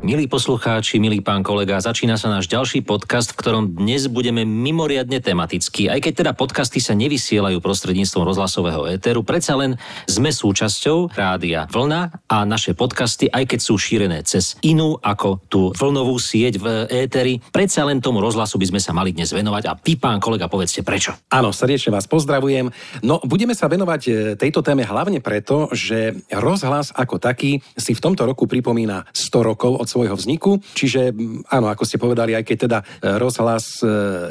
Milí poslucháči, milý pán kolega, začína sa náš ďalší podcast, v ktorom dnes budeme mimoriadne tematickí. Aj keď teda podcasty sa nevysielajú prostredníctvom rozhlasového éteru, predsa len sme súčasťou rádia Vlna a naše podcasty, aj keď sú šírené cez inú ako tú vlnovú sieť v éteri, predsa len tomu rozhlasu by sme sa mali dnes venovať. A vy, pán kolega, povedzte prečo. Áno, srdečne vás pozdravujem. No, budeme sa venovať e, tejto téme hlavne preto, že rozhlas ako taký si v tomto roku pripomína 100 rokov od svojho vzniku. Čiže áno, ako ste povedali, aj keď teda e, rozhlas e,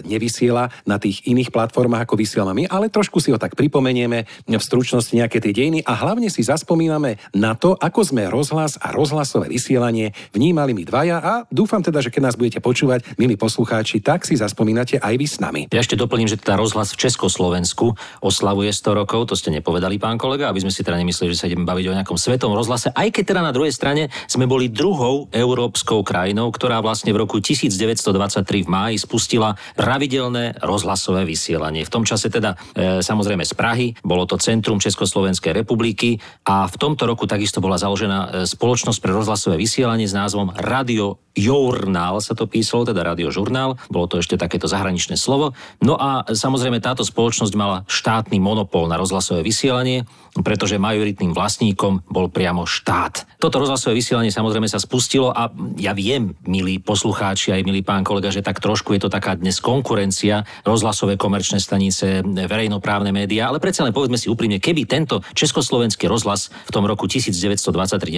nevysiela na tých iných platformách, ako vysielame my, ale trošku si ho tak pripomenieme v stručnosti nejaké tie dejiny a hlavne si zaspomíname na to, ako sme rozhlas a rozhlasové vysielanie vnímali my dvaja a dúfam teda, že keď nás budete počúvať, milí poslucháči, tak si zaspomínate aj vy s nami. Ja ešte doplním, že teda rozhlas v Československu oslavuje 100 rokov, to ste nepovedali, pán kolega, aby sme si teda nemysleli, že sa ideme baviť o nejakom svetom rozhlase, aj keď teda na druhej strane sme boli druhou európskou krajinou, ktorá vlastne v roku 1923 v máji spustila pravidelné rozhlasové vysielanie. V tom čase teda e, samozrejme z Prahy, bolo to Centrum Československej republiky a v tomto roku takisto bola založená e, spoločnosť pre rozhlasové vysielanie s názvom Radio Journal sa to písalo, teda Radio Žurnál, bolo to ešte takéto zahraničné slovo. No a samozrejme táto spoločnosť mala štátny monopol na rozhlasové vysielanie, pretože majoritným vlastníkom bol priamo štát. Toto rozhlasové vysielanie samozrejme sa spustilo ja viem, milí poslucháči, aj milý pán kolega, že tak trošku je to taká dnes konkurencia rozhlasové komerčné stanice, verejnoprávne médiá, ale predsa len povedzme si úprimne, keby tento československý rozhlas v tom roku 1923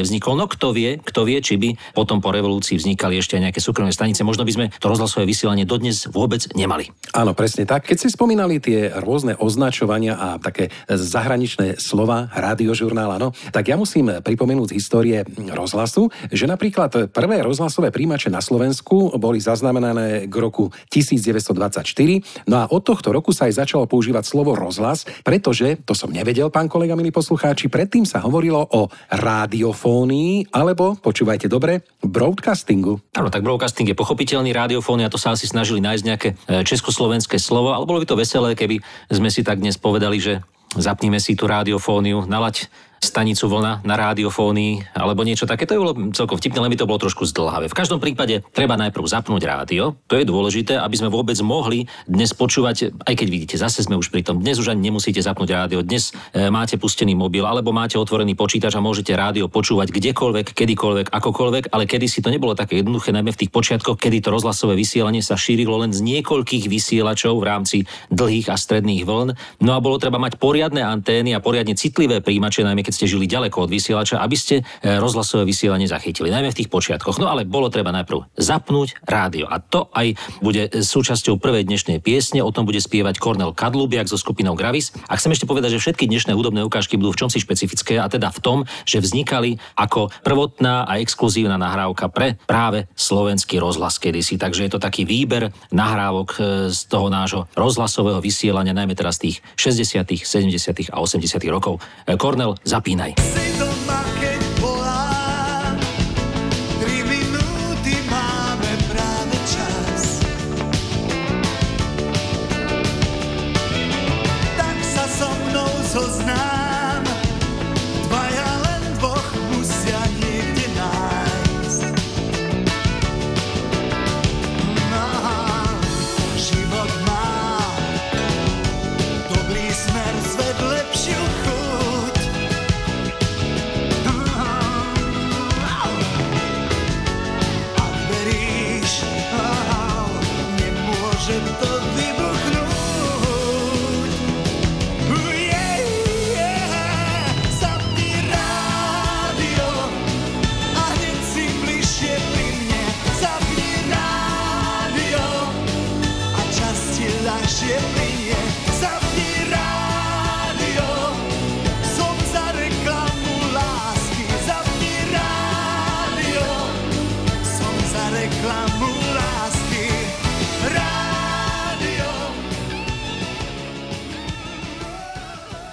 nevznikol, no kto vie, kto vie, či by potom po revolúcii vznikali ešte nejaké súkromné stanice, možno by sme to rozhlasové vysielanie dodnes vôbec nemali. Áno, presne tak. Keď si spomínali tie rôzne označovania a také zahraničné slova, rádiožurnál, áno, tak ja musím pripomenúť z histórie rozhlasu, že napríklad prvé rozhlasové príjimače na Slovensku boli zaznamenané k roku 1924. No a od tohto roku sa aj začalo používať slovo rozhlas, pretože, to som nevedel, pán kolega, milí poslucháči, predtým sa hovorilo o rádiofónii, alebo, počúvajte dobre, broadcastingu. Áno, tak broadcasting je pochopiteľný, rádiofónia, to sa asi snažili nájsť nejaké e, československé slovo, ale bolo by to veselé, keby sme si tak dnes povedali, že zapníme si tú rádiofóniu, nalaď stanicu vlna na rádiofónii alebo niečo také. To je bolo celkom vtipné, len by to bolo trošku zdlhavé. V každom prípade treba najprv zapnúť rádio. To je dôležité, aby sme vôbec mohli dnes počúvať, aj keď vidíte, zase sme už pri tom. Dnes už ani nemusíte zapnúť rádio. Dnes e, máte pustený mobil alebo máte otvorený počítač a môžete rádio počúvať kdekoľvek, kedykoľvek, akokoľvek, ale kedy si to nebolo také jednoduché, najmä v tých počiatkoch, kedy to rozhlasové vysielanie sa šírilo len z niekoľkých vysielačov v rámci dlhých a stredných vln. No a bolo treba mať poriadne antény a poriadne citlivé príjimače, najmä keď ste žili ďaleko od vysielača, aby ste e, rozhlasové vysielanie zachytili, najmä v tých počiatkoch. No ale bolo treba najprv zapnúť rádio a to aj bude súčasťou prvej dnešnej piesne, o tom bude spievať Kornel Kadlubiak so skupinou Gravis. A chcem ešte povedať, že všetky dnešné hudobné ukážky budú v čomsi špecifické a teda v tom, že vznikali ako prvotná a exkluzívna nahrávka pre práve slovenský rozhlas kedysi. Takže je to taký výber nahrávok e, z toho nášho rozhlasového vysielania, najmä teraz tých 60., 70. a 80. rokov. E, Kornel, za 浴びない。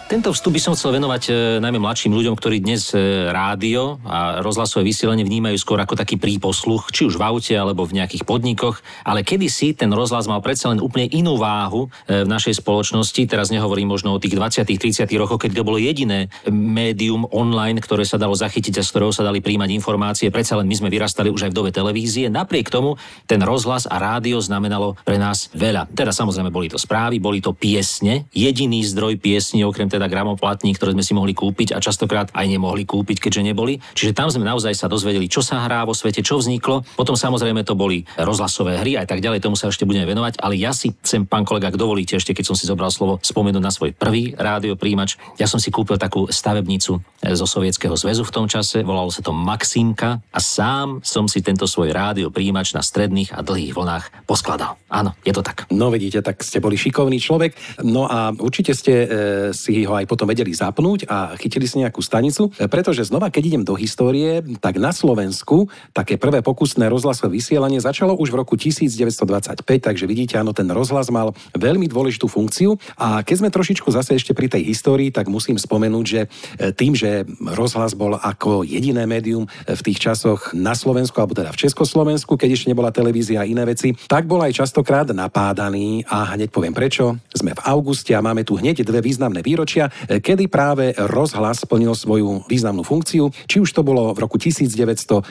Tento vstup by som chcel venovať e, najmä mladším ľuďom, ktorí dnes e, rádio a rozhlasové vysielanie vnímajú skôr ako taký príposluch, či už v aute alebo v nejakých podnikoch, ale kedysi ten rozhlas mal predsa len úplne inú váhu e, v našej spoločnosti. Teraz nehovorím možno o tých 20 30 rokoch, keď to bolo jediné médium online, ktoré sa dalo zachytiť a z ktorého sa dali príjmať informácie. Predsa len my sme vyrastali už aj v dobe televízie. Napriek tomu ten rozhlas a rádio znamenalo pre nás veľa. Teda samozrejme boli to správy, boli to piesne, jediný zdroj piesní okrem teda gramoplatní, ktoré sme si mohli kúpiť a častokrát aj nemohli kúpiť, keďže neboli. Čiže tam sme naozaj sa dozvedeli, čo sa hrá vo svete, čo vzniklo. Potom samozrejme to boli rozhlasové hry aj tak ďalej, tomu sa ešte budeme venovať, ale ja si chcem, pán kolega, ak dovolíte, ešte keď som si zobral slovo, spomenúť na svoj prvý rádiopríjimač. Ja som si kúpil takú stavebnicu zo Sovietskeho zväzu v tom čase, volalo sa to Maximka a sám som si tento svoj rádiopríjimač na stredných a dlhých vlnách poskladal. Áno, je to tak. No vidíte, tak ste boli šikovný človek. No a určite ste e, si ho aj potom vedeli zapnúť a chytili si nejakú stanicu, pretože znova, keď idem do histórie, tak na Slovensku také prvé pokusné rozhlasové vysielanie začalo už v roku 1925, takže vidíte, áno, ten rozhlas mal veľmi dôležitú funkciu. A keď sme trošičku zase ešte pri tej histórii, tak musím spomenúť, že e, tým, že rozhlas bol ako jediné médium v tých časoch na Slovensku, alebo teda v Československu, keď ešte nebola televízia a iné veci, tak bol aj častokrát napádaný. A hneď poviem prečo. Sme v auguste a máme tu hneď dve významné výročia, kedy práve rozhlas splnil svoju významnú funkciu, či už to bolo v roku 1944,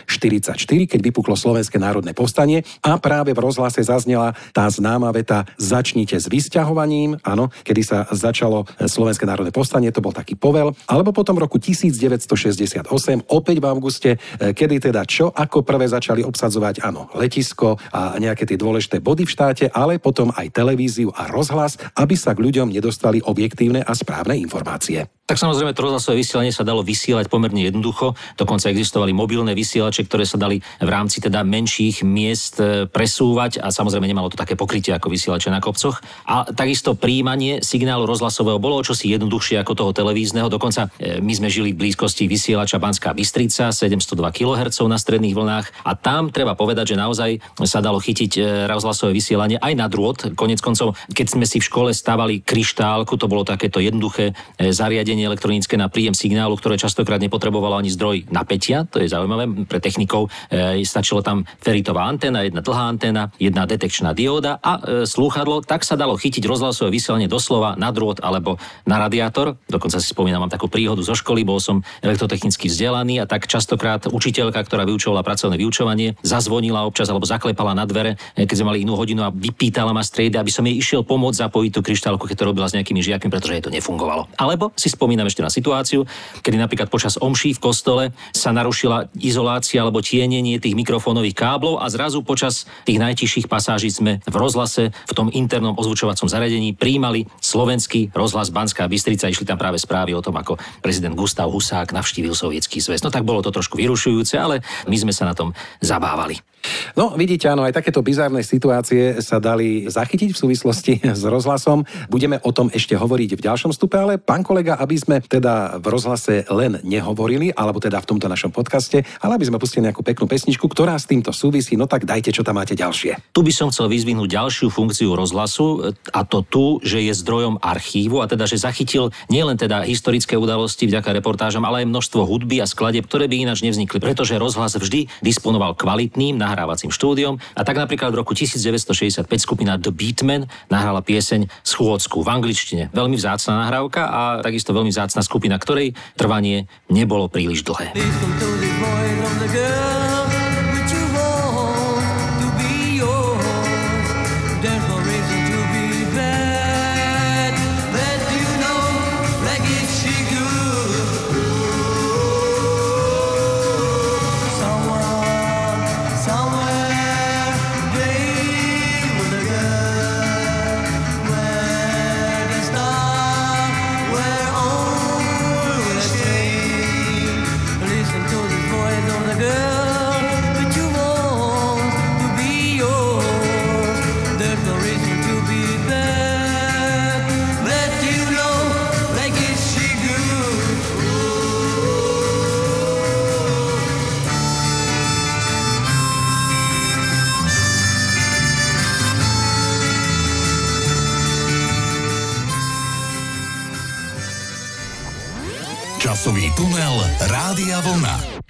keď vypuklo Slovenské národné povstanie a práve v rozhlase zaznela tá známa veta začnite s vysťahovaním, áno, kedy sa začalo Slovenské národné povstanie, to bol taký povel, alebo potom v roku 1968, opäť v auguste, kedy teda čo ako prvé začali obsadzovať, áno, letisko a nejaké tie dôležité body v štáte, ale potom aj televíziu a rozhlas, aby sa k ľuďom nedostali objektívne a správne informácie. Tak samozrejme, to rozhlasové vysielanie sa dalo vysielať pomerne jednoducho. Dokonca existovali mobilné vysielače, ktoré sa dali v rámci teda menších miest e, presúvať a samozrejme nemalo to také pokrytie ako vysielače na kopcoch. A takisto príjmanie signálu rozhlasového bolo čosi jednoduchšie ako toho televízneho. Dokonca e, my sme žili v blízkosti vysielača Banská Bystrica, 702 kHz na stredných vlnách a tam treba povedať, že naozaj sa dalo chytiť e, rozhlasové vysielanie aj na drôt. Konec koncov, keď sme si v škole stavali kryštálku, to bolo takéto jednoduché zariadenie zariadenie elektronické na príjem signálu, ktoré častokrát nepotrebovalo ani zdroj napätia, to je zaujímavé, pre technikov e, stačilo tam feritová anténa, jedna dlhá anténa, jedna detekčná dióda a e, slúchadlo, tak sa dalo chytiť rozhlasové vysielanie doslova na drôt alebo na radiátor. Dokonca si spomínam, mám takú príhodu zo školy, bol som elektrotechnicky vzdelaný a tak častokrát učiteľka, ktorá vyučovala pracovné vyučovanie, zazvonila občas alebo zaklepala na dvere, e, keď sme mali inú hodinu a vypýtala ma striedy, aby som jej išiel pomôcť zapojiť tú kryštálku, keď to robila s nejakými žiakmi, pretože jej to nefungovalo. Alebo si spomínam, spomínam ešte na situáciu, kedy napríklad počas omší v kostole sa narušila izolácia alebo tienenie tých mikrofónových káblov a zrazu počas tých najtižších pasáží sme v rozhlase, v tom internom ozvučovacom zariadení príjmali slovenský rozhlas Banská Bystrica. Išli tam práve správy o tom, ako prezident Gustav Husák navštívil sovietský zväz. No tak bolo to trošku vyrušujúce, ale my sme sa na tom zabávali. No, vidíte, áno, aj takéto bizárne situácie sa dali zachytiť v súvislosti s rozhlasom. Budeme o tom ešte hovoriť v ďalšom stupe, ale pán kolega, aby sme teda v rozhlase len nehovorili, alebo teda v tomto našom podcaste, ale aby sme pustili nejakú peknú pesničku, ktorá s týmto súvisí, no tak dajte, čo tam máte ďalšie. Tu by som chcel vyzvihnúť ďalšiu funkciu rozhlasu, a to tu, že je zdrojom archívu, a teda, že zachytil nielen teda historické udalosti vďaka reportážam, ale aj množstvo hudby a skladeb, ktoré by ináč nevznikli, pretože rozhlas vždy disponoval kvalitným nahrávacím štúdiom a tak napríklad v roku 1965 skupina The Beatmen nahrála pieseň Schôdzku v angličtine. Veľmi vzácna nahrávka a takisto veľmi vzácna skupina, ktorej trvanie nebolo príliš dlhé. girl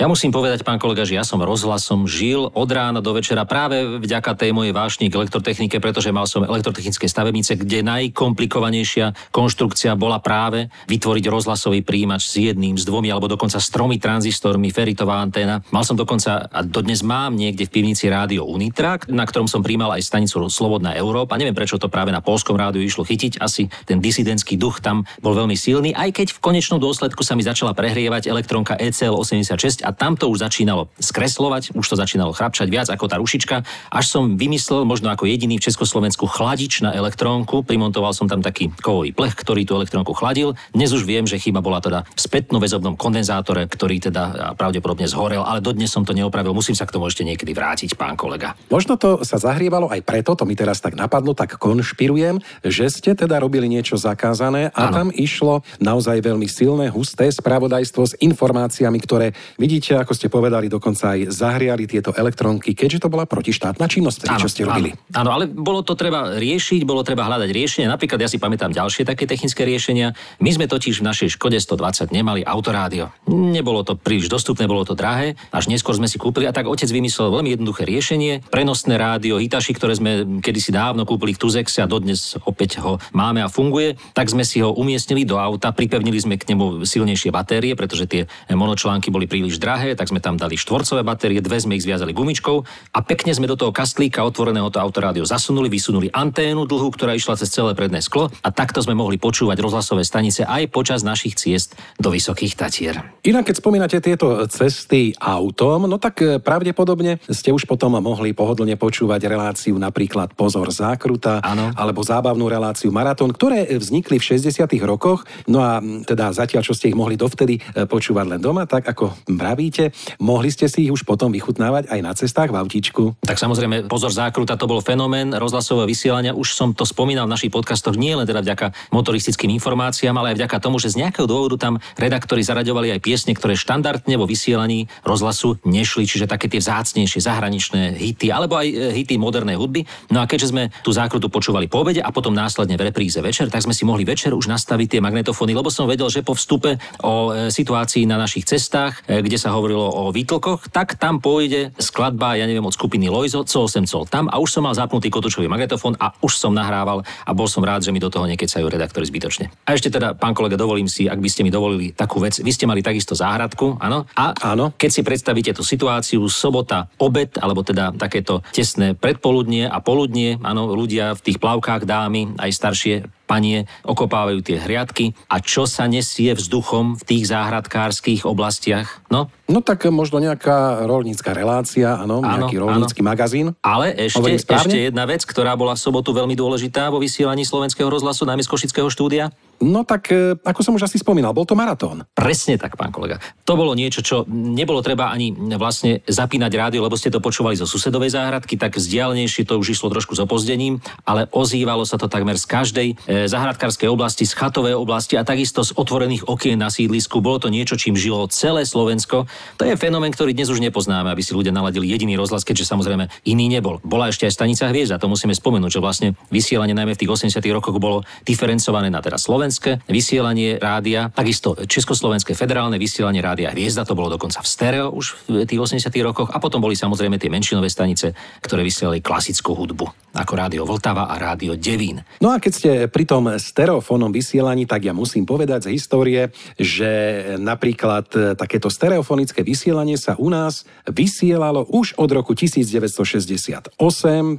Musím povedať, pán kolega, že ja som rozhlasom žil od rána do večera práve vďaka tej mojej vášni k elektrotechnike, pretože mal som elektrotechnické stavebnice, kde najkomplikovanejšia konštrukcia bola práve vytvoriť rozhlasový príjimač s jedným, s dvomi alebo dokonca s tromi tranzistormi, feritová anténa. Mal som dokonca, a dodnes mám niekde v pivnici rádio Unitrak, na ktorom som príjmal aj stanicu Slobodná Európa. Neviem, prečo to práve na polskom rádiu išlo chytiť. Asi ten disidentský duch tam bol veľmi silný, aj keď v konečnom dôsledku sa mi začala prehrievať elektronka ECL 86 a tam to už začínalo skreslovať, už to začínalo chrapčať viac ako tá rušička, až som vymyslel možno ako jediný v Československu chladič na elektrónku, primontoval som tam taký kovový plech, ktorý tú elektrónku chladil. Dnes už viem, že chyba bola teda v spätnoväzobnom kondenzátore, ktorý teda pravdepodobne zhorel, ale dodnes som to neopravil. Musím sa k tomu ešte niekedy vrátiť, pán kolega. Možno to sa zahrievalo aj preto, to mi teraz tak napadlo, tak konšpirujem, že ste teda robili niečo zakázané a ano. tam išlo naozaj veľmi silné, husté spravodajstvo s informáciami, ktoré vidíte vidíte, ako ste povedali, dokonca aj zahriali tieto elektronky, keďže to bola protištátna činnosť, áno, čo ste robili. Áno, ale bolo to treba riešiť, bolo treba hľadať riešenie. Napríklad ja si pamätám ďalšie také technické riešenia. My sme totiž v našej Škode 120 nemali autorádio. Nebolo to príliš dostupné, bolo to drahé, až neskôr sme si kúpili a tak otec vymyslel veľmi jednoduché riešenie. Prenosné rádio, hitaši, ktoré sme kedysi dávno kúpili v Tuzexe a dodnes opäť ho máme a funguje, tak sme si ho umiestnili do auta, pripevnili sme k nemu silnejšie batérie, pretože tie monočlánky boli príliš drahé, tak sme tam dali štvorcové batérie, dve sme ich zviazali gumičkou a pekne sme do toho kastlíka otvoreného to autorádio zasunuli, vysunuli anténu dlhú, ktorá išla cez celé predné sklo a takto sme mohli počúvať rozhlasové stanice aj počas našich ciest do Vysokých Tatier. Inak, keď spomínate tieto cesty autom, no tak e, pravdepodobne ste už potom mohli pohodlne počúvať reláciu napríklad Pozor zákruta ano. alebo zábavnú reláciu Maratón, ktoré vznikli v 60. rokoch. No a teda zatiaľ, čo ste ich mohli dovtedy e, počúvať len doma, tak ako vravíte, mohli ste si ich už potom vychutnávať aj na cestách v autíčku. Tak samozrejme, pozor zákruta, to bol fenomén rozhlasového vysielania. Už som to spomínal v našich podcastoch, nie len teda vďaka motoristickým informáciám, ale aj vďaka tomu, že z nejakého dôvodu tam redaktori zaraďovali aj piesne, ktoré štandardne vo vysielaní rozhlasu nešli, čiže také tie vzácnejšie zahraničné hity, alebo aj e, hity modernej hudby. No a keďže sme tú zákrutu počúvali po obede a potom následne v repríze večer, tak sme si mohli večer už nastaviť tie magnetofóny, lebo som vedel, že po vstupe o e, situácii na našich cestách, e, kde sa hovorilo o výtlkoch, tak tam pôjde skladba, ja neviem, od skupiny Loizo, co 8 col tam a už som mal zapnutý kotúčový magnetofón a už som nahrával a bol som rád, že mi do toho nekecajú redaktori zbytočne. A ešte teda, pán kolega, dovolím si, ak by ste mi dovolili takú vec. Vy ste mali takisto záhradku, áno? A áno. keď si predstavíte tú situáciu, sobota, obed, alebo teda takéto tesné predpoludnie a poludnie, áno, ľudia v tých plavkách, dámy, aj staršie panie okopávajú tie hriadky a čo sa nesie vzduchom v tých záhradkárskych oblastiach? No? No tak možno nejaká rolnícka relácia, áno, nejaký rolnícky áno. magazín. Ale ešte, ešte jedna vec, ktorá bola v sobotu veľmi dôležitá vo vysielaní slovenského rozhlasu, najmä z Košického štúdia. No tak, e, ako som už asi spomínal, bol to maratón. Presne tak, pán kolega. To bolo niečo, čo nebolo treba ani vlastne zapínať rádio, lebo ste to počúvali zo susedovej záhradky, tak vzdialenejšie to už išlo trošku s opozdením, ale ozývalo sa to takmer z každej e, záhradkárskej oblasti, z chatovej oblasti a takisto z otvorených okien na sídlisku. Bolo to niečo, čím žilo celé Slovensko. To je fenomén, ktorý dnes už nepoznáme, aby si ľudia naladili jediný rozhlas, keďže samozrejme iný nebol. Bola ešte aj stanica Hviezda, to musíme spomenúť, že vlastne vysielanie najmä v tých 80 rokoch bolo diferencované na teraz Slovensko slovenské vysielanie rádia, takisto Československé federálne vysielanie rádia Hviezda, to bolo dokonca v stereo už v tých 80 rokoch a potom boli samozrejme tie menšinové stanice, ktoré vysielali klasickú hudbu, ako rádio Vltava a rádio Devín. No a keď ste pri tom stereofónom vysielaní, tak ja musím povedať z histórie, že napríklad takéto stereofonické vysielanie sa u nás vysielalo už od roku 1968,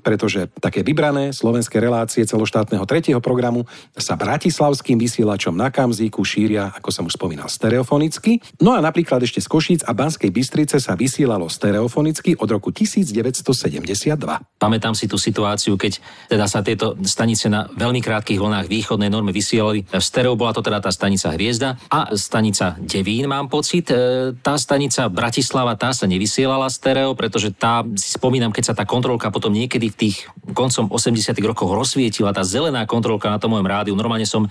pretože také vybrané slovenské relácie celoštátneho tretieho programu sa bratislavským tým vysielačom na Kamzíku šíria, ako som už spomínal, stereofonicky. No a napríklad ešte z Košíc a Banskej Bystrice sa vysielalo stereofonicky od roku 1972. Pamätám si tú situáciu, keď teda sa tieto stanice na veľmi krátkých vlnách východnej normy vysielali. V stereo bola to teda tá stanica Hviezda a stanica Devín, mám pocit. E, tá stanica Bratislava, tá sa nevysielala stereo, pretože tá, si spomínam, keď sa tá kontrolka potom niekedy v tých koncom 80 rokov rozsvietila, tá zelená kontrolka na tom mojom rádiu, normálne som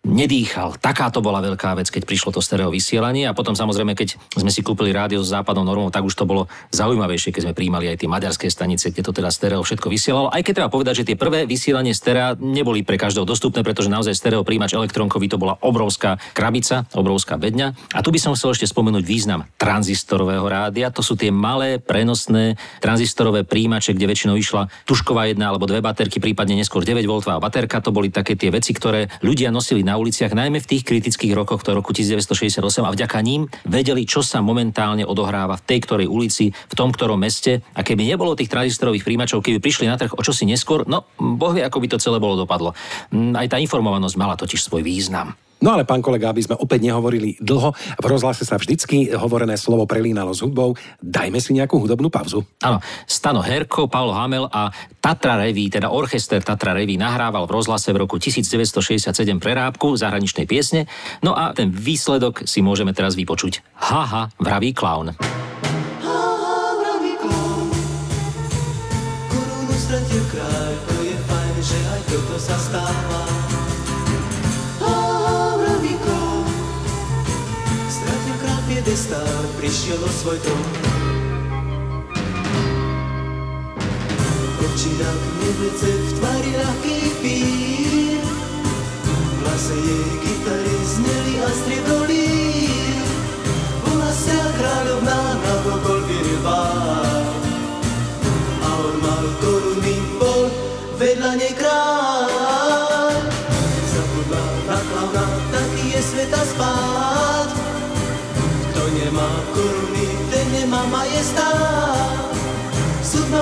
nedýchal. Taká to bola veľká vec, keď prišlo to stereo vysielanie a potom samozrejme, keď sme si kúpili rádio s západnou normou, tak už to bolo zaujímavejšie, keď sme príjmali aj tie maďarské stanice, kde to teda stereo všetko vysielalo. Aj keď treba povedať, že tie prvé vysielanie stereo neboli pre každého dostupné, pretože naozaj stereo príjimač elektronkový to bola obrovská krabica, obrovská bedňa. A tu by som chcel ešte spomenúť význam tranzistorového rádia. To sú tie malé prenosné tranzistorové príjimače, kde väčšinou išla tušková jedna alebo dve baterky, prípadne neskôr 9 V baterka. To boli také tie veci, ktoré ľudia nosili na uliciach, najmä v tých kritických rokoch do roku 1968 a vďaka ním vedeli, čo sa momentálne odohráva v tej ktorej ulici, v tom ktorom meste. A keby nebolo tých tranzistorových príjimačov, keby prišli na trh o čosi neskôr, no boh vie, ako by to celé bolo dopadlo. Mm, aj tá informovanosť mala totiž svoj význam. No ale pán kolega, aby sme opäť nehovorili dlho, v rozhlase sa vždycky hovorené slovo prelínalo s hudbou. Dajme si nejakú hudobnú pauzu. Áno, Stano Herko, Paolo Hamel a Tatra Reví, teda orchester Tatra Reví nahrával v rozhlase v roku 1967 prerábku zahraničnej piesne. No a ten výsledok si môžeme teraz vypočuť. Haha, vraví klaun. jak neblece v tvári ľahký pír, v hlase jej gitary zneli a striedolí. Bola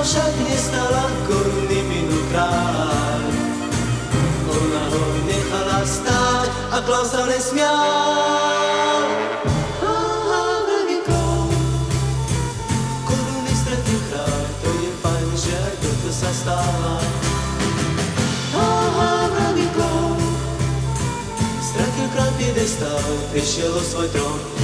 však nestala koruny minul kráľ. Ona ho nechala stáť a Klaus sa nesmial. Sa stáva. Aha, vraví Klaus. Stratil kráľ piedestál, prišiel o svoj trón.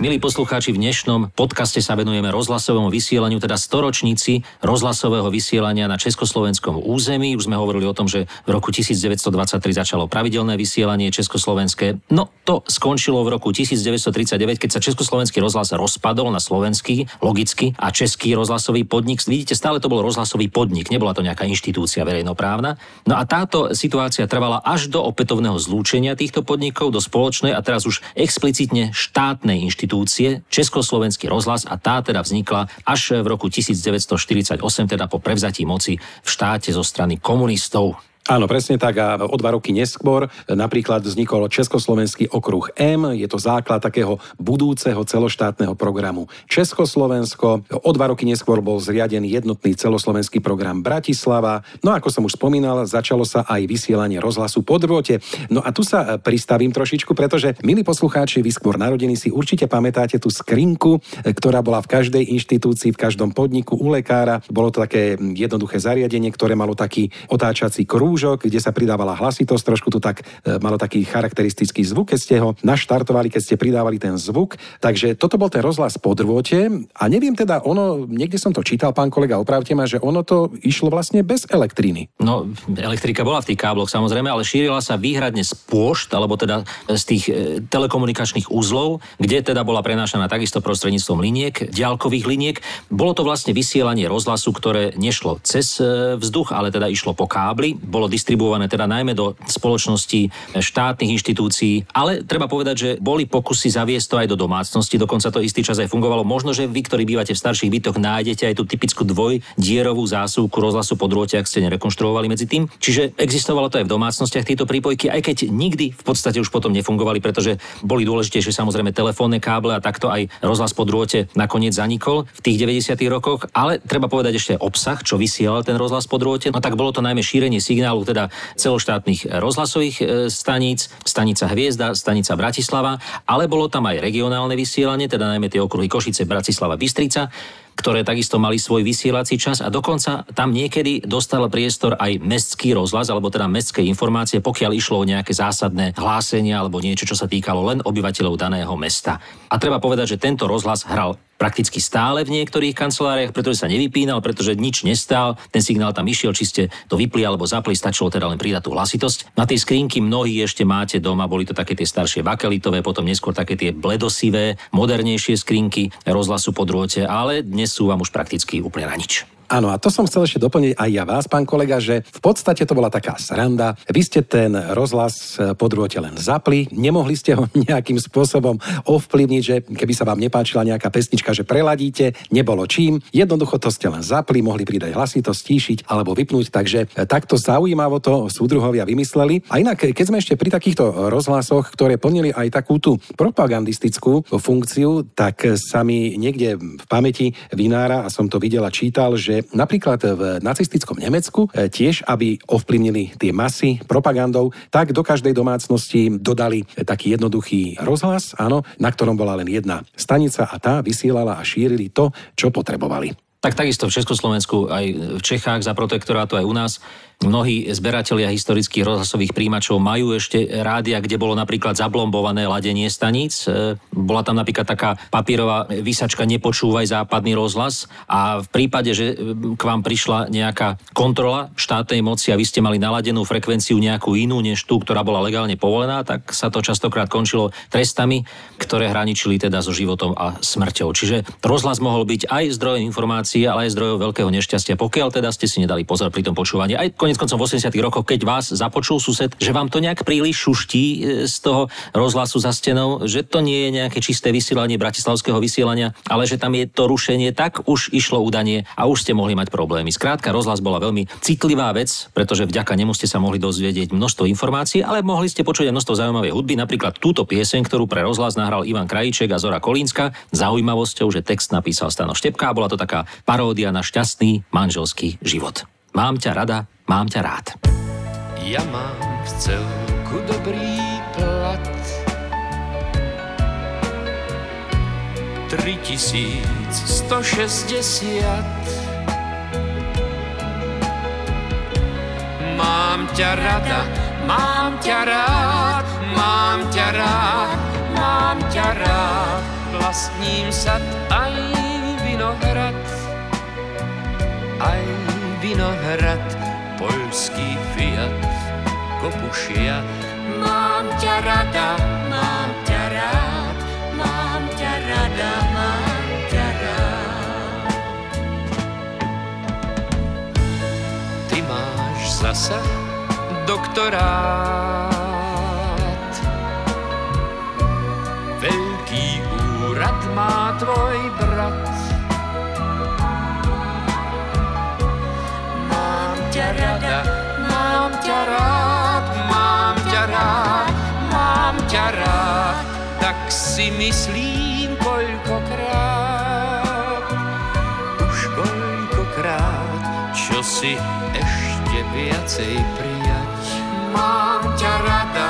Milí poslucháči, v dnešnom podcaste sa venujeme rozhlasovému vysielaniu, teda storočníci rozhlasového vysielania na československom území. Už sme hovorili o tom, že v roku 1923 začalo pravidelné vysielanie československé. No to skončilo v roku 1939, keď sa československý rozhlas rozpadol na slovenský, logicky, a český rozhlasový podnik. Vidíte, stále to bol rozhlasový podnik, nebola to nejaká inštitúcia verejnoprávna. No a táto situácia trvala až do opätovného zlúčenia týchto podnikov do spoločnej a teraz už explicitne štátnej inštitúcie inštitúcie, Československý rozhlas a tá teda vznikla až v roku 1948, teda po prevzatí moci v štáte zo strany komunistov. Áno, presne tak a o dva roky neskôr napríklad vznikol Československý okruh M, je to základ takého budúceho celoštátneho programu Československo. O dva roky neskôr bol zriadený jednotný celoslovenský program Bratislava. No ako som už spomínal, začalo sa aj vysielanie rozhlasu po drôte. No a tu sa pristavím trošičku, pretože milí poslucháči, vy skôr narodení si určite pamätáte tú skrinku, ktorá bola v každej inštitúcii, v každom podniku u lekára. Bolo to také jednoduché zariadenie, ktoré malo taký otáčací krúž krúžok, kde sa pridávala hlasitosť, trošku to tak e, malo taký charakteristický zvuk, keď ste ho naštartovali, keď ste pridávali ten zvuk. Takže toto bol ten rozhlas po drôte a neviem teda, ono, niekde som to čítal, pán kolega, opravte ma, že ono to išlo vlastne bez elektriny. No, elektrika bola v tých kábloch samozrejme, ale šírila sa výhradne z pôšt, alebo teda z tých e, telekomunikačných úzlov, kde teda bola prenášaná takisto prostredníctvom liniek, ďalkových liniek. Bolo to vlastne vysielanie rozhlasu, ktoré nešlo cez e, vzduch, ale teda išlo po kábli. Bolo distribuované teda najmä do spoločností, štátnych inštitúcií, ale treba povedať, že boli pokusy zaviesť to aj do domácnosti, dokonca to istý čas aj fungovalo. Možno, že vy, ktorí bývate v starších bytoch, nájdete aj tú typickú dvojdierovú zásuvku rozhlasu po drôte, ak ste nerekonštruovali medzi tým. Čiže existovalo to aj v domácnostiach tieto prípojky, aj keď nikdy v podstate už potom nefungovali, pretože boli dôležitejšie samozrejme telefónne káble a takto aj rozhlas po drôte nakoniec zanikol v tých 90. rokoch, ale treba povedať ešte obsah, čo vysielal ten rozhlas po drôte. No tak bolo to najmä šírenie signálu kanálu teda celoštátnych rozhlasových e, staníc, stanica Hviezda, stanica Bratislava, ale bolo tam aj regionálne vysielanie, teda najmä tie okruhy Košice, Bratislava, Bystrica. ktoré takisto mali svoj vysielací čas a dokonca tam niekedy dostal priestor aj mestský rozhlas, alebo teda mestské informácie, pokiaľ išlo o nejaké zásadné hlásenia alebo niečo, čo sa týkalo len obyvateľov daného mesta. A treba povedať, že tento rozhlas hral prakticky stále v niektorých kanceláriách, pretože sa nevypínal, pretože nič nestál, ten signál tam išiel, či ste to vypli alebo zapli, stačilo teda len pridať tú hlasitosť. Na tej skrinky mnohí ešte máte doma, boli to také tie staršie bakelitové, potom neskôr také tie bledosivé, modernejšie skrinky rozhlasu po drôte, ale dnes sú vám už prakticky úplne na nič. Áno, a to som chcel ešte doplniť aj ja vás, pán kolega, že v podstate to bola taká sranda. Vy ste ten rozhlas e, po len zapli, nemohli ste ho nejakým spôsobom ovplyvniť, že keby sa vám nepáčila nejaká pesnička, že preladíte, nebolo čím. Jednoducho to ste len zapli, mohli pridať hlasitosť, stíšiť alebo vypnúť, takže e, takto zaujímavo to súdruhovia vymysleli. A inak, keď sme ešte pri takýchto rozhlasoch, ktoré plnili aj takú tú propagandistickú funkciu, tak sa mi niekde v pamäti vynára, a som to videl a čítal, že napríklad v nacistickom Nemecku e, tiež, aby ovplyvnili tie masy propagandou, tak do každej domácnosti dodali taký jednoduchý rozhlas, áno, na ktorom bola len jedna stanica a tá vysielala a šírili to, čo potrebovali. Tak takisto v Československu, aj v Čechách za protektorátu, aj u nás Mnohí zberatelia historických rozhlasových príjimačov majú ešte rádia, kde bolo napríklad zablombované ladenie staníc. E, bola tam napríklad taká papierová vysačka Nepočúvaj západný rozhlas a v prípade, že k vám prišla nejaká kontrola štátnej moci a vy ste mali naladenú frekvenciu nejakú inú než tú, ktorá bola legálne povolená, tak sa to častokrát končilo trestami, ktoré hraničili teda so životom a smrťou. Čiže rozhlas mohol byť aj zdrojom informácií, ale aj zdrojom veľkého nešťastia, pokiaľ teda ste si nedali pozor pri tom počúvaní. Aj konec koncom v 80 rokoch, keď vás započul sused, že vám to nejak príliš šuští e, z toho rozhlasu za stenou, že to nie je nejaké čisté vysielanie bratislavského vysielania, ale že tam je to rušenie, tak už išlo údanie a už ste mohli mať problémy. Skrátka, rozhlas bola veľmi citlivá vec, pretože vďaka nemu ste sa mohli dozvedieť množstvo informácií, ale mohli ste počuť aj množstvo zaujímavej hudby, napríklad túto pieseň, ktorú pre rozhlas nahral Ivan Krajíček a Zora Kolínska. Zaujímavosťou, že text napísal Stano Štepka a bola to taká paródia na šťastný manželský život. Mám ťa rada, mám ťa rád. Ja mám v celku dobrý plat. 3160 Mám ťa rada, mám ťa rád, mám ťa rád, mám ťa rád. Vlastním sad aj vinohrad, aj vinohrad, polský Fiat, kopušia. Mám ťa rada, mám ťa rád, mám ťa rada, mám ťa rád. Ty máš zasa doktorát, veľký úrad má tvoj brat, tak si myslím koľkokrát, už koľkokrát, čo si ešte viacej prijať. Mám ťa rada,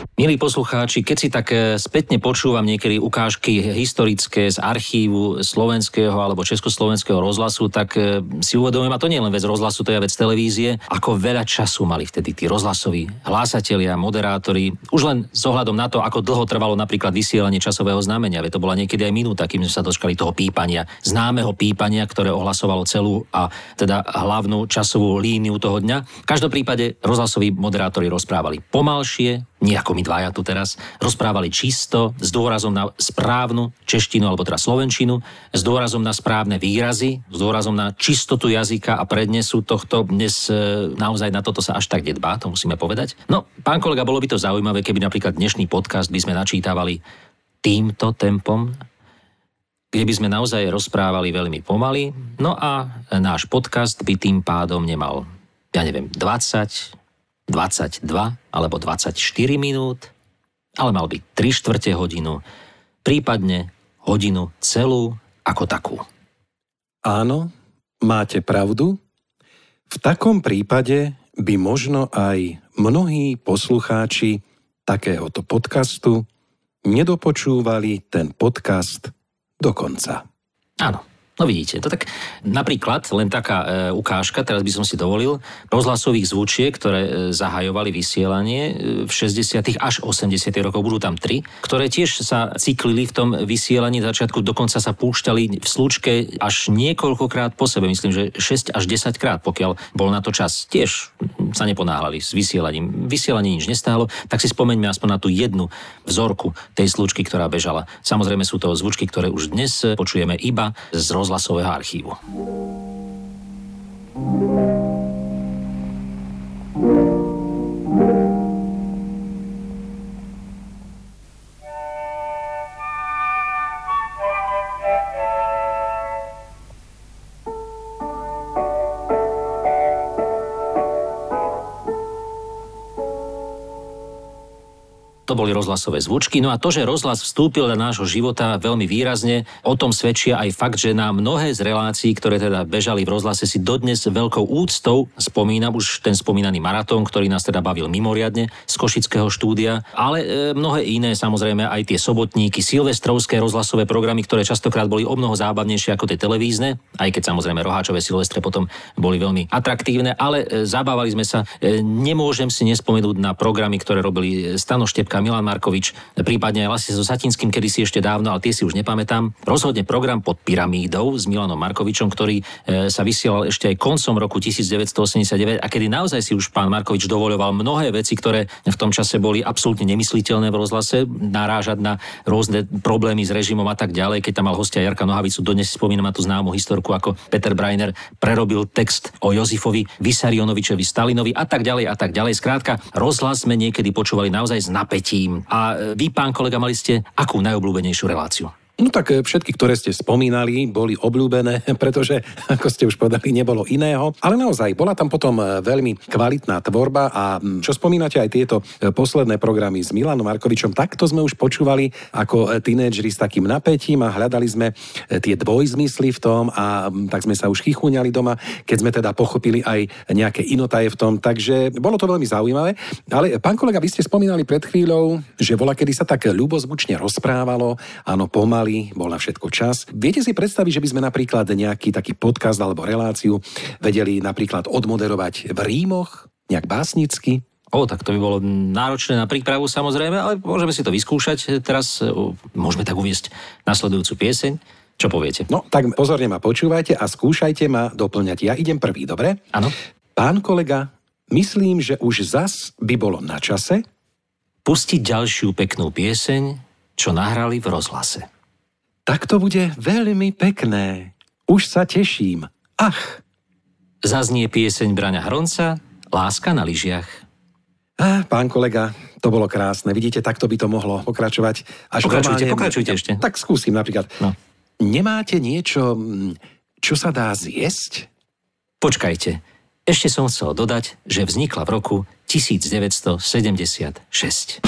Milí poslucháči, keď si tak e, spätne počúvam niekedy ukážky historické z archívu slovenského alebo československého rozhlasu, tak e, si uvedomujem, a to nie je len vec rozhlasu, to je vec televízie, ako veľa času mali vtedy tí rozhlasoví hlásatelia, moderátori, už len s ohľadom na to, ako dlho trvalo napríklad vysielanie časového znamenia, veď to bola niekedy aj minúta, kým sme sa dočkali toho pípania, známeho pípania, ktoré ohlasovalo celú a teda hlavnú časovú líniu toho dňa. V každom prípade rozhlasoví moderátori rozprávali pomalšie, nie ako my dvaja tu teraz, rozprávali čisto, s dôrazom na správnu češtinu alebo teda slovenčinu, s dôrazom na správne výrazy, s dôrazom na čistotu jazyka a prednesu tohto. Dnes e, naozaj na toto sa až tak nedbá, to musíme povedať. No, pán kolega, bolo by to zaujímavé, keby napríklad dnešný podcast by sme načítavali týmto tempom, kde by sme naozaj rozprávali veľmi pomaly. No a náš podcast by tým pádom nemal, ja neviem, 20, 22 alebo 24 minút, ale mal byť 3 štvrte hodinu, prípadne hodinu celú ako takú. Áno, máte pravdu. V takom prípade by možno aj mnohí poslucháči takéhoto podcastu nedopočúvali ten podcast do konca. Áno, No vidíte, to tak napríklad len taká e, ukážka, teraz by som si dovolil, rozhlasových zvučiek, ktoré e, zahajovali vysielanie e, v 60. až 80. rokov, budú tam tri, ktoré tiež sa cyklili v tom vysielaní, začiatku dokonca sa púšťali v slučke až niekoľkokrát po sebe, myslím, že 6 až 10 krát, pokiaľ bol na to čas. Tiež sa neponáhľali s vysielaním. Vysielanie nič nestálo, tak si spomeňme aspoň na tú jednu vzorku tej slučky, ktorá bežala. Samozrejme sú to zvučky, ktoré už dnes počujeme iba z rozhlasových rozhlasového archívu. To boli rozhlasové zvučky. No a to, že rozhlas vstúpil do nášho života veľmi výrazne, o tom svedčia aj fakt, že na mnohé z relácií, ktoré teda bežali v rozhlase, si dodnes veľkou úctou spomínam už ten spomínaný maratón, ktorý nás teda bavil mimoriadne z Košického štúdia, ale e, mnohé iné, samozrejme aj tie sobotníky, silvestrovské rozhlasové programy, ktoré častokrát boli o mnoho zábavnejšie ako tie televízne, aj keď samozrejme roháčové silvestre potom boli veľmi atraktívne, ale e, zabávali sme sa. E, nemôžem si nespomenúť na programy, ktoré robili Stano Štepka, Milan Markovič, prípadne Lasie so Satinským, kedy si ešte dávno, ale tie si už nepamätám. Rozhodne program pod pyramídou s Milanom Markovičom, ktorý e, sa vysielal ešte aj koncom roku 1989 a kedy naozaj si už pán Markovič dovoľoval mnohé veci, ktoré v tom čase boli absolútne nemysliteľné v rozhlase, narážať na rôzne problémy s režimom a tak ďalej. Keď tam mal hostia Jarka Nohavicu, dodnes si spomínam na tú známu historku, ako Peter Breiner prerobil text o Jozifovi Vysarionovičovi Stalinovi a tak ďalej a tak ďalej. Skrátka, rozhlas sme niekedy počúvali naozaj s napätím napätím. A vy, pán kolega, mali ste akú najobľúbenejšiu reláciu? No tak e, všetky, ktoré ste spomínali, boli obľúbené, pretože, ako ste už povedali, nebolo iného. Ale naozaj, bola tam potom e, veľmi kvalitná tvorba a čo spomínate aj tieto e, posledné programy s Milanom Markovičom, takto sme už počúvali ako tínedžeri s takým napätím a hľadali sme tie dvojzmysly v tom a tak sme sa už chychúňali doma, keď sme teda pochopili aj nejaké inotaje v tom. Takže bolo to veľmi zaujímavé. Ale pán kolega, vy ste spomínali pred chvíľou, že bola, kedy sa tak ľubozvučne rozprávalo, áno, pomaly pomaly, bol na všetko čas. Viete si predstaviť, že by sme napríklad nejaký taký podcast alebo reláciu vedeli napríklad odmoderovať v rímoch, nejak básnicky? O, tak to by bolo náročné na prípravu samozrejme, ale môžeme si to vyskúšať. Teraz môžeme tak uviesť nasledujúcu pieseň. Čo poviete? No, tak pozorne ma počúvajte a skúšajte ma doplňať. Ja idem prvý, dobre? Áno. Pán kolega, myslím, že už zas by bolo na čase pustiť ďalšiu peknú pieseň, čo nahrali v rozhlase. Tak to bude veľmi pekné. Už sa teším. Ach. Zaznie pieseň Braňa Hronca, Láska na lyžiach. Á, pán kolega, to bolo krásne. Vidíte, takto by to mohlo pokračovať. Až pokračujte, normálne... pokračujte ešte. Tak skúsim napríklad. No. Nemáte niečo, čo sa dá zjesť? Počkajte. Ešte som chcel dodať, že vznikla v roku 1976.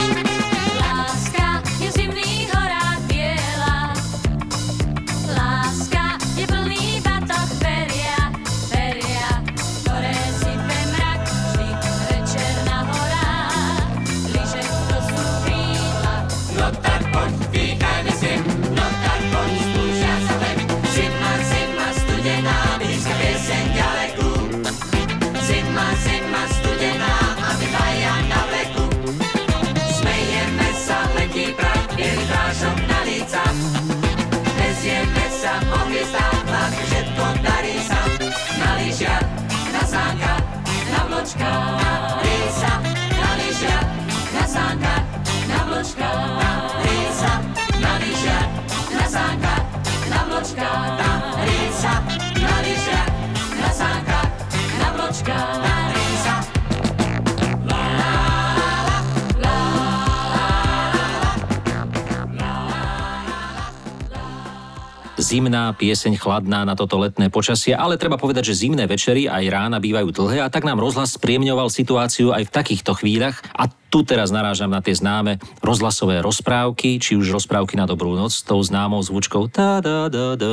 zimná pieseň chladná na toto letné počasie, ale treba povedať, že zimné večery aj rána bývajú dlhé a tak nám rozhlas spriemňoval situáciu aj v takýchto chvíľach. A tu teraz narážam na tie známe rozhlasové rozprávky, či už rozprávky na dobrú noc s tou známou zvučkou ta da da da,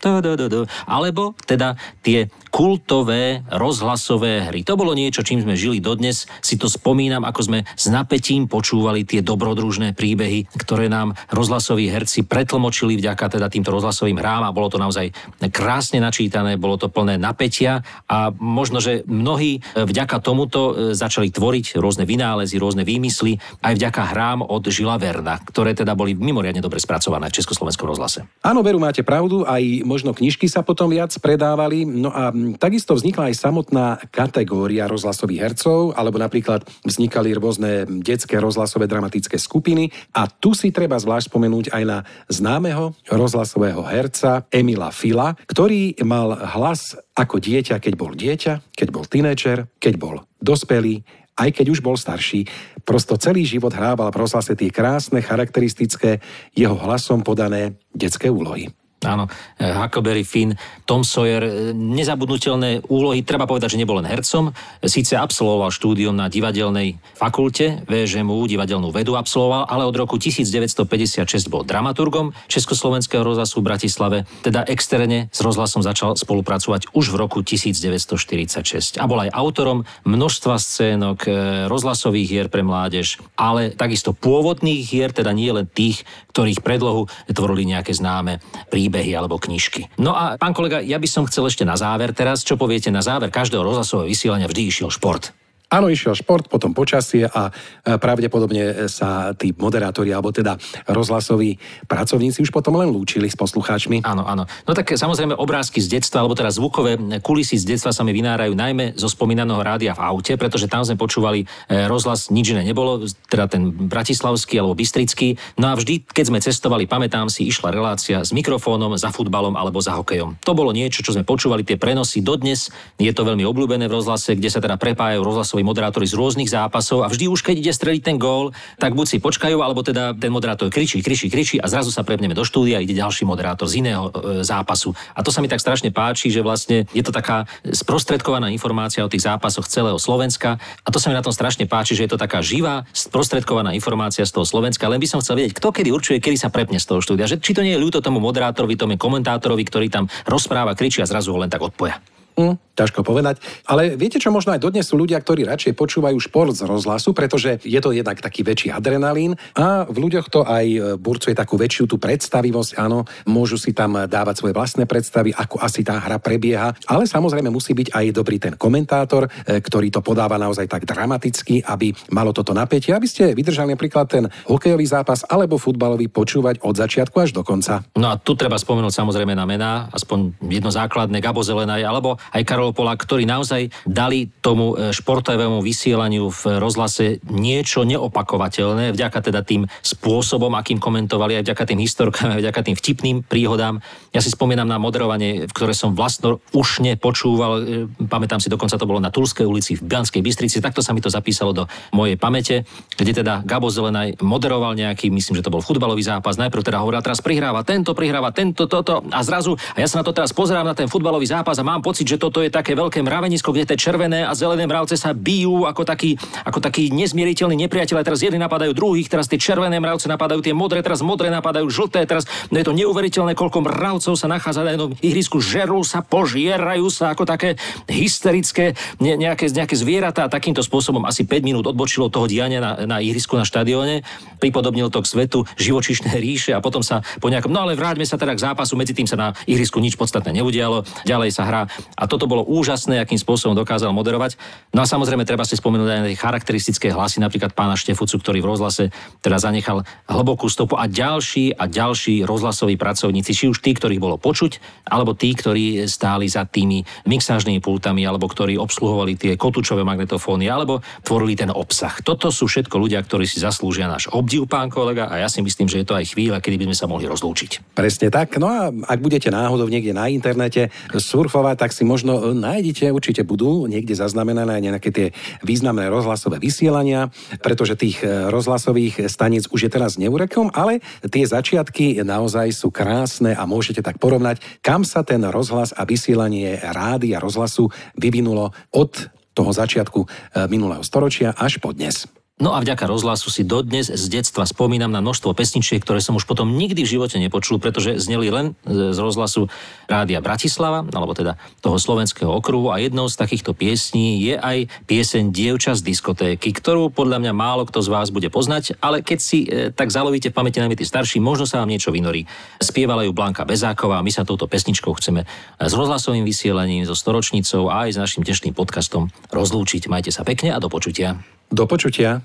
ta da da da, alebo teda tie kultové rozhlasové hry. To bolo niečo, čím sme žili dodnes. Si to spomínam, ako sme s napätím počúvali tie dobrodružné príbehy, ktoré nám rozhlasoví herci pretlmočili vďaka teda týmto rozhlasovým hrám a bolo to naozaj krásne načítané, bolo to plné napätia a možno, že mnohí vďaka tomuto e, začali tvoriť rôzne vynálezy, rôzne výmysly aj vďaka hrám od Žila Verna, ktoré teda boli mimoriadne dobre spracované v Československom rozhlase. Áno, veru, máte pravdu, aj možno knižky sa potom viac predávali. No a takisto vznikla aj samotná kategória rozhlasových hercov, alebo napríklad vznikali rôzne detské rozhlasové dramatické skupiny. A tu si treba zvlášť spomenúť aj na známeho rozhlasového herca Emila Fila, ktorý mal hlas ako dieťa, keď bol dieťa, keď bol tínečer, keď bol dospelý, aj keď už bol starší. Prosto celý život hrával v rozhlase tie krásne, charakteristické, jeho hlasom podané detské úlohy. Áno, e, Huckleberry Finn, Tom Sawyer, e, nezabudnutelné úlohy. Treba povedať, že nebol len hercom. Síce absolvoval štúdium na divadelnej fakulte, VŽMU, divadelnú vedu absolvoval, ale od roku 1956 bol dramaturgom Československého rozhlasu v Bratislave, teda externe s rozhlasom začal spolupracovať už v roku 1946. A bol aj autorom množstva scénok, e, rozhlasových hier pre mládež, ale takisto pôvodných hier, teda nie len tých, ktorých predlohu tvorili nejaké známe príbehy príbehy alebo knižky. No a pán kolega, ja by som chcel ešte na záver teraz, čo poviete na záver každého rozhlasového vysielania vždy išiel šport. Áno, išiel šport, potom počasie a pravdepodobne sa tí moderátori, alebo teda rozhlasoví pracovníci už potom len lúčili s poslucháčmi. Áno, áno. No tak samozrejme obrázky z detstva, alebo teda zvukové kulisy z detstva sa mi vynárajú najmä zo spomínaného rádia v aute, pretože tam sme počúvali e, rozhlas, nič iné nebolo, teda ten bratislavský alebo bystrický. No a vždy, keď sme cestovali, pamätám si, išla relácia s mikrofónom za futbalom alebo za hokejom. To bolo niečo, čo sme počúvali, tie prenosy dodnes. Je to veľmi obľúbené v rozhlase, kde sa teda prepájajú rozhlasové rozhlasoví moderátori z rôznych zápasov a vždy už keď ide streliť ten gól, tak buď si počkajú, alebo teda ten moderátor kričí, kričí, kričí a zrazu sa prepneme do štúdia a ide ďalší moderátor z iného e, zápasu. A to sa mi tak strašne páči, že vlastne je to taká sprostredkovaná informácia o tých zápasoch celého Slovenska a to sa mi na tom strašne páči, že je to taká živá, sprostredkovaná informácia z toho Slovenska. Len by som chcel vedieť, kto kedy určuje, kedy sa prepne z toho štúdia. Že, či to nie je ľúto tomu moderátorovi, tomu komentátorovi, ktorý tam rozpráva, kričí a zrazu ho len tak odpoja. Mm, ťažko povedať. Ale viete čo, možno aj dodnes sú ľudia, ktorí radšej počúvajú šport z rozhlasu, pretože je to jednak taký väčší adrenalín a v ľuďoch to aj e, burcuje takú väčšiu tú predstavivosť, áno, môžu si tam dávať svoje vlastné predstavy, ako asi tá hra prebieha, ale samozrejme musí byť aj dobrý ten komentátor, e, ktorý to podáva naozaj tak dramaticky, aby malo toto napätie, aby ste vydržali napríklad ten hokejový zápas alebo futbalový počúvať od začiatku až do konca. No a tu treba spomenúť samozrejme na mená, aspoň jedno základné, Gabo Zelenaj, alebo aj Karol Polák, ktorí naozaj dali tomu e, športovému vysielaniu v rozhlase niečo neopakovateľné, vďaka teda tým spôsobom, akým komentovali, aj vďaka tým historkám, aj vďaka tým vtipným príhodám. Ja si spomínam na moderovanie, v ktoré som vlastno už nepočúval, e, pamätám si, dokonca to bolo na Tulskej ulici v Banskej Bystrici, takto sa mi to zapísalo do mojej pamäte, kde teda Gabo Zelenaj moderoval nejaký, myslím, že to bol futbalový zápas, najprv teda hovoril, teraz prihráva tento, prihráva tento, toto a zrazu, a ja sa na to teraz pozerám na ten futbalový zápas a mám pocit, že toto je také veľké mravenisko, kde tie červené a zelené mravce sa bijú ako taký, ako taký nezmieriteľný nepriateľ. A teraz jedni napadajú druhých, teraz tie červené mravce napadajú tie modré, teraz modré napadajú žlté, teraz no je to neuveriteľné, koľko mravcov sa nachádza na jednom ihrisku, žerú sa, požierajú sa ako také hysterické ne, nejaké, nejaké zvieratá. Takýmto spôsobom asi 5 minút odbočilo toho diania na, na ihrisku na štadióne, pripodobnil to k svetu živočišné ríše a potom sa po nejakom, no ale vráťme sa teda k zápasu, medzi tým sa na ihrisku nič podstatné neudialo, ďalej sa hrá a toto bolo úžasné, akým spôsobom dokázal moderovať. No a samozrejme treba si spomenúť aj charakteristické hlasy, napríklad pána Štefucu, ktorý v rozhlase teda zanechal hlbokú stopu a ďalší a ďalší rozhlasoví pracovníci, či už tí, ktorých bolo počuť, alebo tí, ktorí stáli za tými mixážnymi pultami, alebo ktorí obsluhovali tie kotúčové magnetofóny, alebo tvorili ten obsah. Toto sú všetko ľudia, ktorí si zaslúžia náš obdiv, pán kolega, a ja si myslím, že je to aj chvíľa, kedy by sme sa mohli rozlúčiť. Presne tak. No a ak budete náhodou niekde na internete surfovať, tak si možno nájdete, určite budú niekde zaznamenané aj nejaké tie významné rozhlasové vysielania, pretože tých e, rozhlasových staníc už je teraz neurekom, ale tie začiatky naozaj sú krásne a môžete tak porovnať, kam sa ten rozhlas a vysielanie rády a rozhlasu vyvinulo od toho začiatku e, minulého storočia až po dnes. No a vďaka rozhlasu si dodnes z detstva spomínam na množstvo pesničiek, ktoré som už potom nikdy v živote nepočul, pretože zneli len z rozhlasu Rádia Bratislava, alebo teda toho slovenského okruhu a jednou z takýchto piesní je aj pieseň Dievča z diskotéky, ktorú podľa mňa málo kto z vás bude poznať, ale keď si e, tak zalovíte v pamäti najmä tí starší, možno sa vám niečo vynorí. Spievala ju Blanka Bezáková a my sa touto pesničkou chceme s rozhlasovým vysielaním, so storočnicou a aj s našim dnešným podcastom rozlúčiť. Majte sa pekne a do počutia. Do počutia.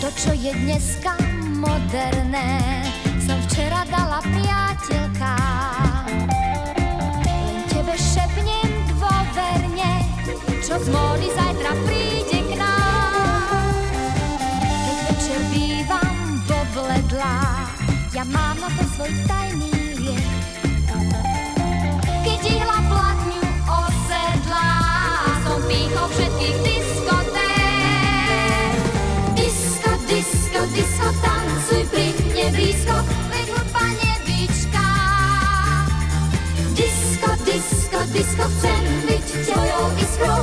To, čo je dneska moderné, som včera dala priateľka. Len tebe šepnem dôverne, čo z módy zajtra príde k nám. Keď večer bývam pobledlá, ja mám na to svoj tajný tancuj pri mne blízko, veď hudba nevyčká. Disko, disko, disko, chcem byť tvojou iskrou,